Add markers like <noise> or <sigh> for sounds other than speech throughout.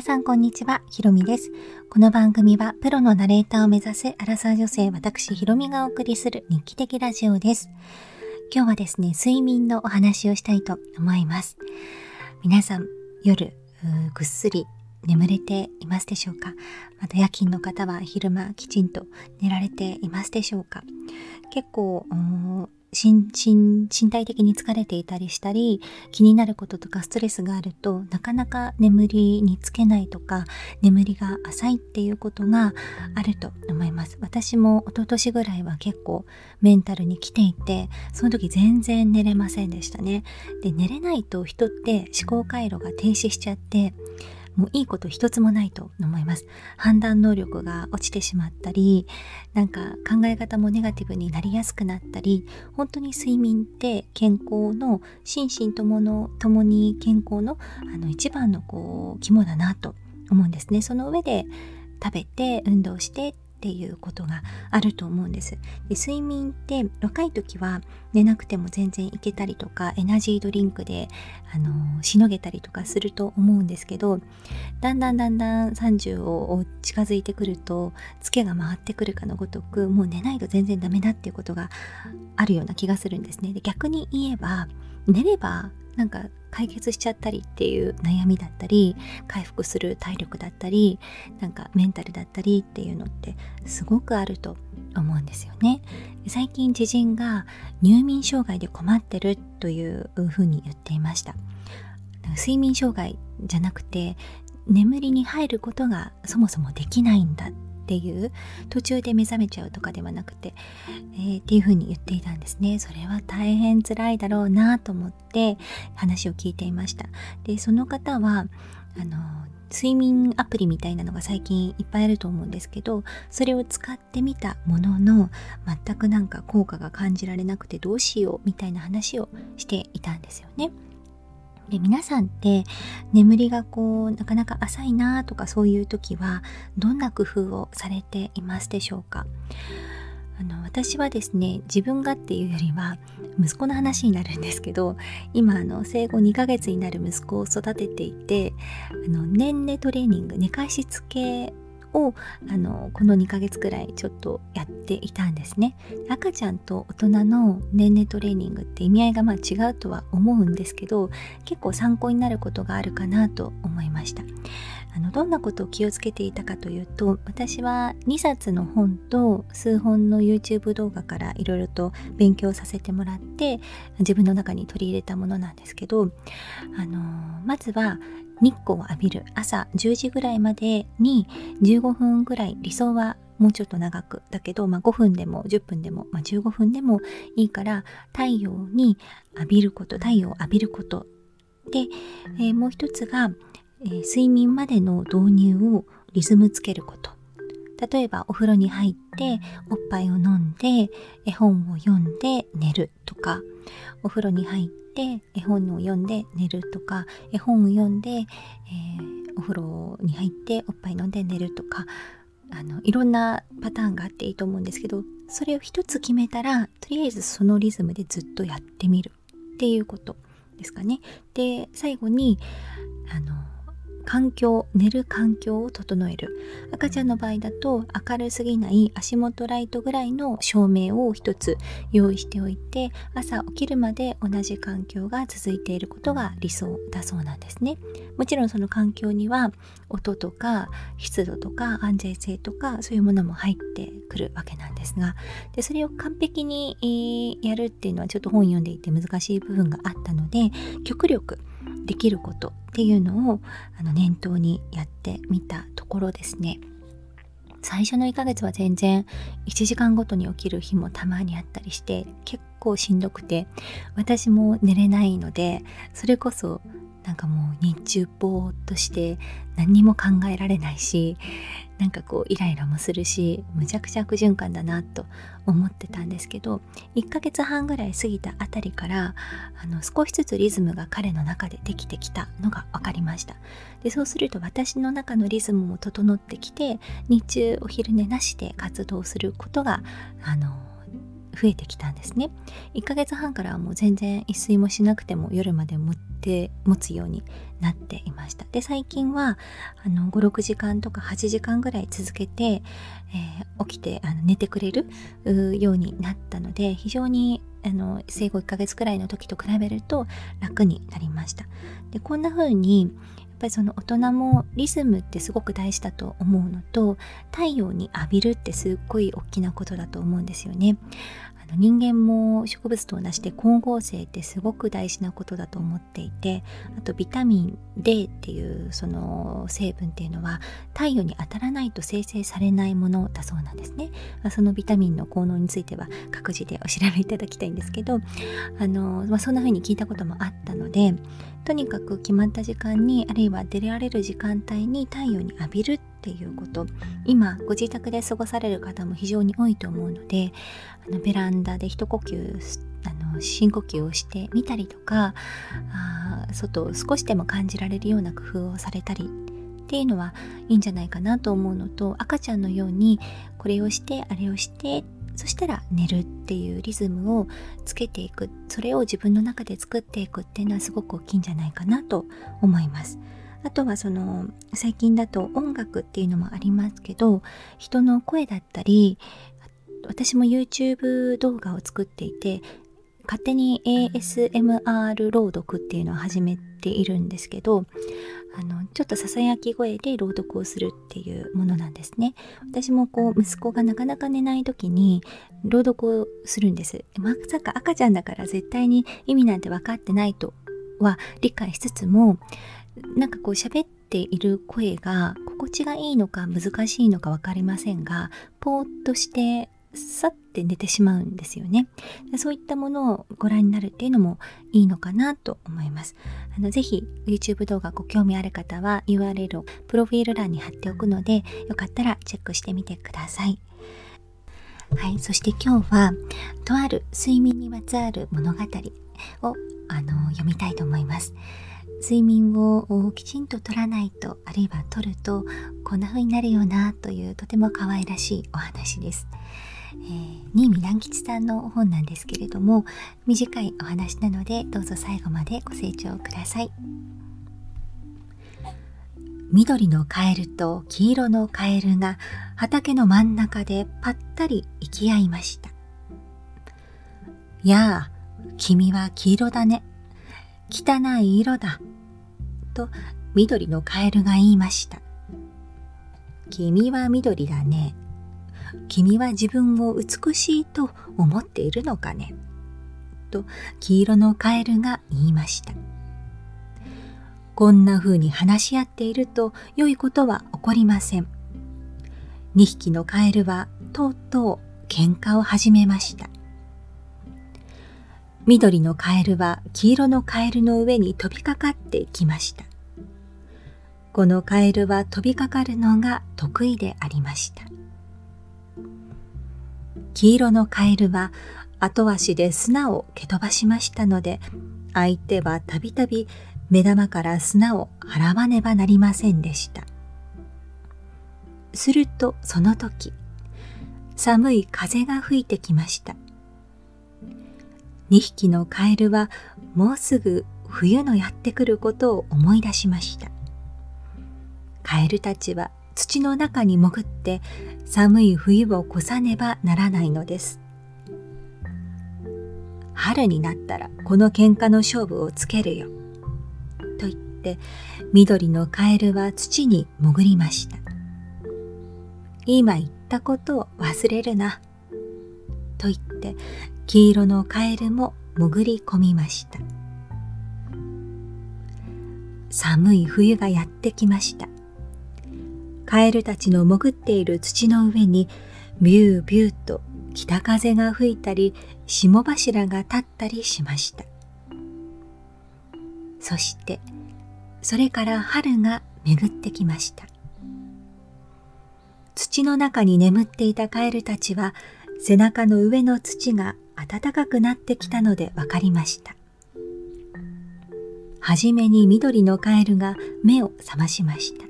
皆さんこんにちは、ひろみです。この番組はプロのナレーターを目指すアラサー女性私ひろみがお送りする日記的ラジオです。今日はですね、睡眠のお話をしたいと思います。皆さん、夜、ぐっすり眠れていますでしょうか？また夜勤の方は昼間きちんと寝られていますでしょうか？結構、身体的に疲れていたりしたり気になることとかストレスがあるとなかなか眠りにつけないとか眠りが浅いっていうことがあると思います。私も一昨年ぐらいは結構メンタルに来ていてその時全然寝れませんでしたね。で寝れないと人って思考回路が停止しちゃってもういいこと一つもないと思います。判断能力が落ちてしまったり、なんか考え方もネガティブになりやすくなったり、本当に睡眠って健康の心身とものともに健康のあの一番のこう肝だなと思うんですね。その上で食べて運動してっていうことがあると思うんです。で睡眠って若い時は寝なくても全然いけたりとかエナジードリンクであのしのげたりとかすると思うんですけどだんだんだんだん30を近づいてくるとツケが回ってくるかのごとくもう寝ないと全然ダメだっていうことがあるような気がするんですね。で逆に言えば寝ればなんか解決しちゃったりっていう悩みだったり回復する体力だったりなんかメンタルだったりっていうのってすごくあると思うんですよね。最近知人が入眠障害で困ってるというふうに言っていました。睡眠障害じゃなくて眠りに入ることがそもそもできないんだっていう途中で目覚めちゃうとかではなくて、えー、っていうふうに言っていたんですねそれは大変辛いだろうなと思って話を聞いていましたでその方はあの睡眠アプリみたいなのが最近いっぱいあると思うんですけどそれを使ってみたものの全くなんか効果が感じられなくてどうしようみたいな話をしていたんですよね。で皆さんって眠りがこうなかなか浅いなとかそういう時はどんな工夫をされていますでしょうか？あの私はですね自分がっていうよりは息子の話になるんですけど今あの生後2ヶ月になる息子を育てていてあの年齢トレーニング寝かしつけをあのこの2ヶ月くらいちょっとやっていたんですね。赤ちゃんと大人の年齢トレーニングって意味合いがまあ違うとは思うんですけど結構参考になることがあるかなと思いました。あのどんなことを気をつけていたかというと私は2冊の本と数本の YouTube 動画からいろいろと勉強させてもらって自分の中に取り入れたものなんですけどあのまずは日光を浴びる朝10時ぐらいまでに15分ぐらい理想はもうちょっと長くだけど、まあ、5分でも10分でも、まあ、15分でもいいから太陽に浴びること太陽を浴びること。で、えー、もう一つが、えー、睡眠までの導入をリズムつけること。例えばお風呂に入っておっぱいを飲んで絵本を読んで寝るとか。お風呂に入って絵本を読んで寝るとか。絵本を読んで、えー、お風呂に入っておっぱい飲んで寝るとか。あのいろんなパターンがあっていいと思うんですけどそれを一つ決めたらとりあえずそのリズムでずっとやってみるっていうことですかね。で最後にあの環境寝る環境を整える。赤ちゃんの場合だと明るすぎない足元ライトぐらいの照明を一つ用意しておいて朝起きるまで同じ環境が続いていることが理想だそうなんですね。もちろんその環境には音とか湿度とか安全性とかそういうものも入ってくるわけなんですが。でそれを完璧にやるっていうのはちょっと本読んでいて難しい部分があったので極力できることっていうのをあの念頭にやってみたところですね。最初の1ヶ月は全然1時間ごとに起きる日もたまにあったりして結構しんどくて私も寝れないのでそれこそなんかもう日中ぼーっとして何にも考えられないしなんかこうイライラもするしむちゃくちゃ悪循環だなと思ってたんですけど1ヶ月半ぐらい過ぎたあたりからあの少しずつリズムが彼の中でできてきたのが分かりました。でそうすると私の中のリズムも整ってきて日中お昼寝なしで活動することがあの増えてきたんですね。1ヶ月半からはもう全然一睡もしなくても夜まで持って持つようになっていました。で最近は56時間とか8時間ぐらい続けて、えー、起きてあの寝てくれるようになったので非常にあの生後1ヶ月くらいの時と比べると楽になりました。でこんな風にぱりその大人もリズムってすごく大事だと思うのと太陽に浴びるってすっごい大きなことだと思うんですよね。あの人間も植物と同じで光合成ってすごく大事なことだと思っていてあとビタミン D っていうその成分っていうのは太陽に当たらないと生成されないものだそうなんですね。まあ、そのビタミンの効能については各自でお調べいただきたいんですけどあの、まあ、そんな風に聞いたこともあったのでとにかく決まった時間にあるいは出られる時間帯に太陽に浴びるっていうこと。今ご自宅で過ごされる方も非常に多いと思うのであのベランダで一呼吸あの深呼吸をしてみたりとかあ外を少しでも感じられるような工夫をされたりっていうのはいいんじゃないかなと思うのと赤ちゃんのようにこれをしてあれをしてっそしたら寝るっていうリズムをつけていくそれを自分の中で作っていくっていうのはすごく大きいんじゃないかなと思います。あとはその最近だと音楽っていうのもありますけど人の声だったり私も YouTube 動画を作っていて勝手に ASMR 朗読っていうのを始めているんですけどあのちょっとささやき声で朗読をするっていうものなんですね。私もこう息子がなかなか寝ない時に朗読をするんです。まさか赤ちゃんだから絶対に意味なんて分かってないとは理解しつつもなんかこう喋っている声が心地がいいのか難しいのか分かりませんがぽーっとしてさって寝てしまうんですよね。そういったものをご覧になるっていうのもいいのかなと思います。あのぜひ YouTube 動画ご興味ある方は URL をプロフィール欄に貼っておくのでよかったらチェックしてみてください。はい、そして今日はとある睡眠にまつわる物語をあの読みたいと思います。睡眠をきちんと取らないとあるいは取るとこんな風になるよなというとても可愛らしいお話です。えー、新見南吉さんの本なんですけれども短いお話なのでどうぞ最後までご清聴ください。緑のカエルと黄色のカエルが畑の真ん中でぱったり行き合いました。やあ君は黄色だね。汚い色だ。と緑のカエルが言いました。君は緑だね。君は自分を美しいと思っているのかね？と黄色のカエルが言いました。こんな風に話し合っていると良いことは起こりません。2匹のカエルはとうとう喧嘩を始めました。緑のカエルは黄色のカエルの上に飛びかかってきました。このカエルは飛びかかるのが得意でありました。黄色のカエルは後足で砂を蹴飛ばしましたので、相手はたびたび目玉から砂を払わねばなりませんでした。するとその時、寒い風が吹いてきました。2匹のカエルはもうすぐ冬のやってくることを思い出しました。カエルたちは土の中に潜って寒い冬を越さねばならないのです。春になったらこの喧嘩の勝負をつけるよ。と言って緑のカエルは土に潜りました。今言ったことを忘れるな。と言って黄色のカエルも潜り込みました。寒い冬がやってきました。カエルたちの潜っている土の上にビュービューと北風が吹いたり霜柱が立ったりしました。そしてそれから春が巡ってきました。土の中に眠っていたカエルたちは背中の上の土が暖かくなってきたので分かりました。はじめに緑のカエルが目を覚ましました。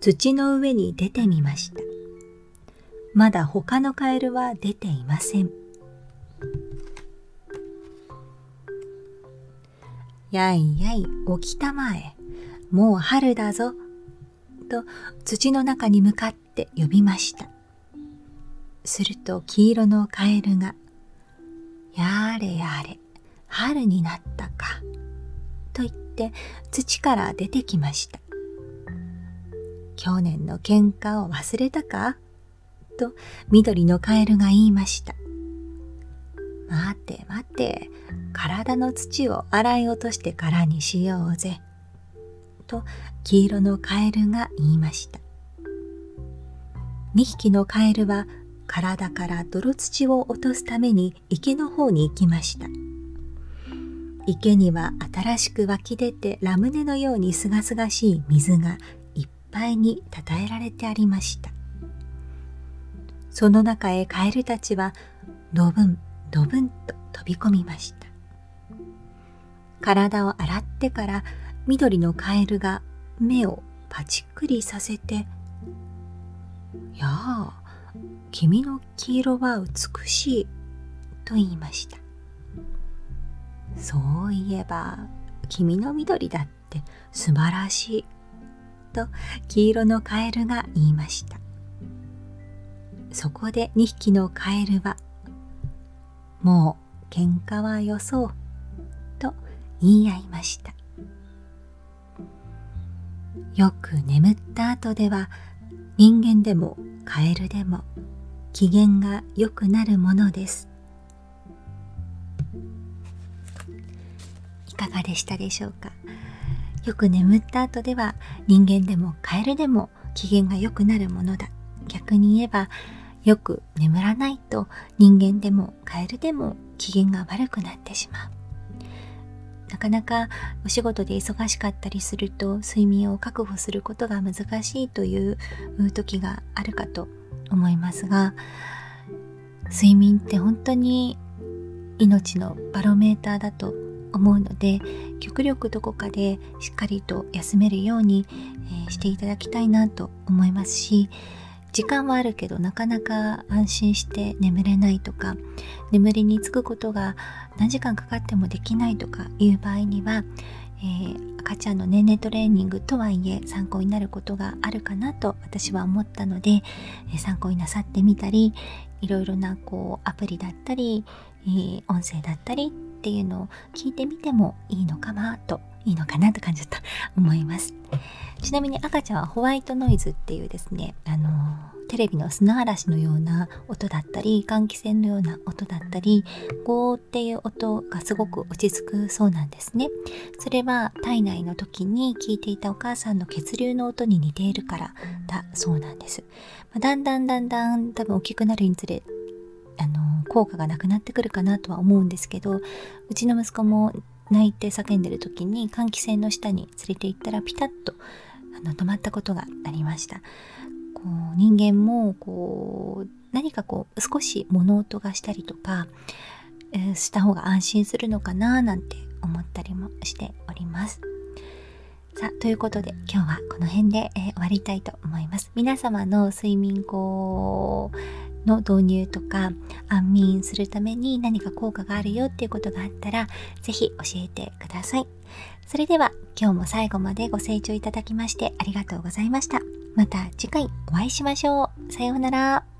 土の上に出てみました。まだ他のカエルは出ていません。やいやい、起きたまえ。もう春だぞ。と土の中に向かって呼びました。すると黄色のカエルが、やれやれ、春になったか。と言って土から出てきました。去年の喧嘩を忘れたか？と緑のカエルが言いました。待て待て、体の土を洗い落としてからにしようぜ。と黄色のカエルが言いました。2匹のカエルは体から泥土を落とすために池の方に行きました。池には新しく湧き出てラムネのようにすがすがしい水がぱいにたたえられてありました。その中へカエルたちはドブンドブンと飛び込みました。体を洗ってから緑のカエルが目をパチックリさせて「やあ君の黄色は美しい」と言いましたそういえば君の緑だって素晴らしいと黄色のカエルが言いました。そこで2匹のカエルはもう喧嘩はよそうと言い合いました。よく眠った後では人間でもカエルでも機嫌が良くなるものです。いかがでしたでしょうか？よく眠った後では人間でもカエルでも機嫌が良くなるものだ。逆に言えばよく眠らないと人間でもカエルでも機嫌が悪くなってしまう。なかなかお仕事で忙しかったりすると睡眠を確保することが難しいという時があるかと思いますが睡眠って本当に命のバロメーターだと思うので極力どこかでしっかりと休めるように、えー、していただきたいなと思いますし時間はあるけどなかなか安心して眠れないとか眠りにつくことが何時間かかってもできないとかいう場合には、えー、赤ちゃんの年齢トレーニングとはいえ参考になることがあるかなと私は思ったので、え、参考になさってみたりいろいろなこうアプリだったり、えー、音声だったりっていうのを聞いてみてもいいのかなといいのかなと感じた <laughs> 思います。ちなみに赤ちゃんはホワイトノイズっていうですね、あのテレビの砂嵐のような音だったり、換気扇のような音だったり、ゴーっていう音がすごく落ち着くそうなんですね。それは体内の時に聞いていたお母さんの血流の音に似ているからだそうなんです。まあ、だんだんだんだん多分大きくなるにつれ、あの効果がなくなってくるかなとは思うんですけど、うちの息子も泣いて叫んでる時に換気扇の下に連れて行ったらピタッとあの止まったことがありました。こう人間もこう何かこう少し物音がしたりとか、えー、した方が安心するのかななんて思ったりもしております。さあ、ということで今日はこの辺で、えー、終わりたいと思います。皆様の睡眠こうの導入とか安眠するために何か効果があるよっていうことがあったら是非教えてください。それでは今日も最後までご清聴いただきましてありがとうございました。また次回お会いしましょう。さようなら。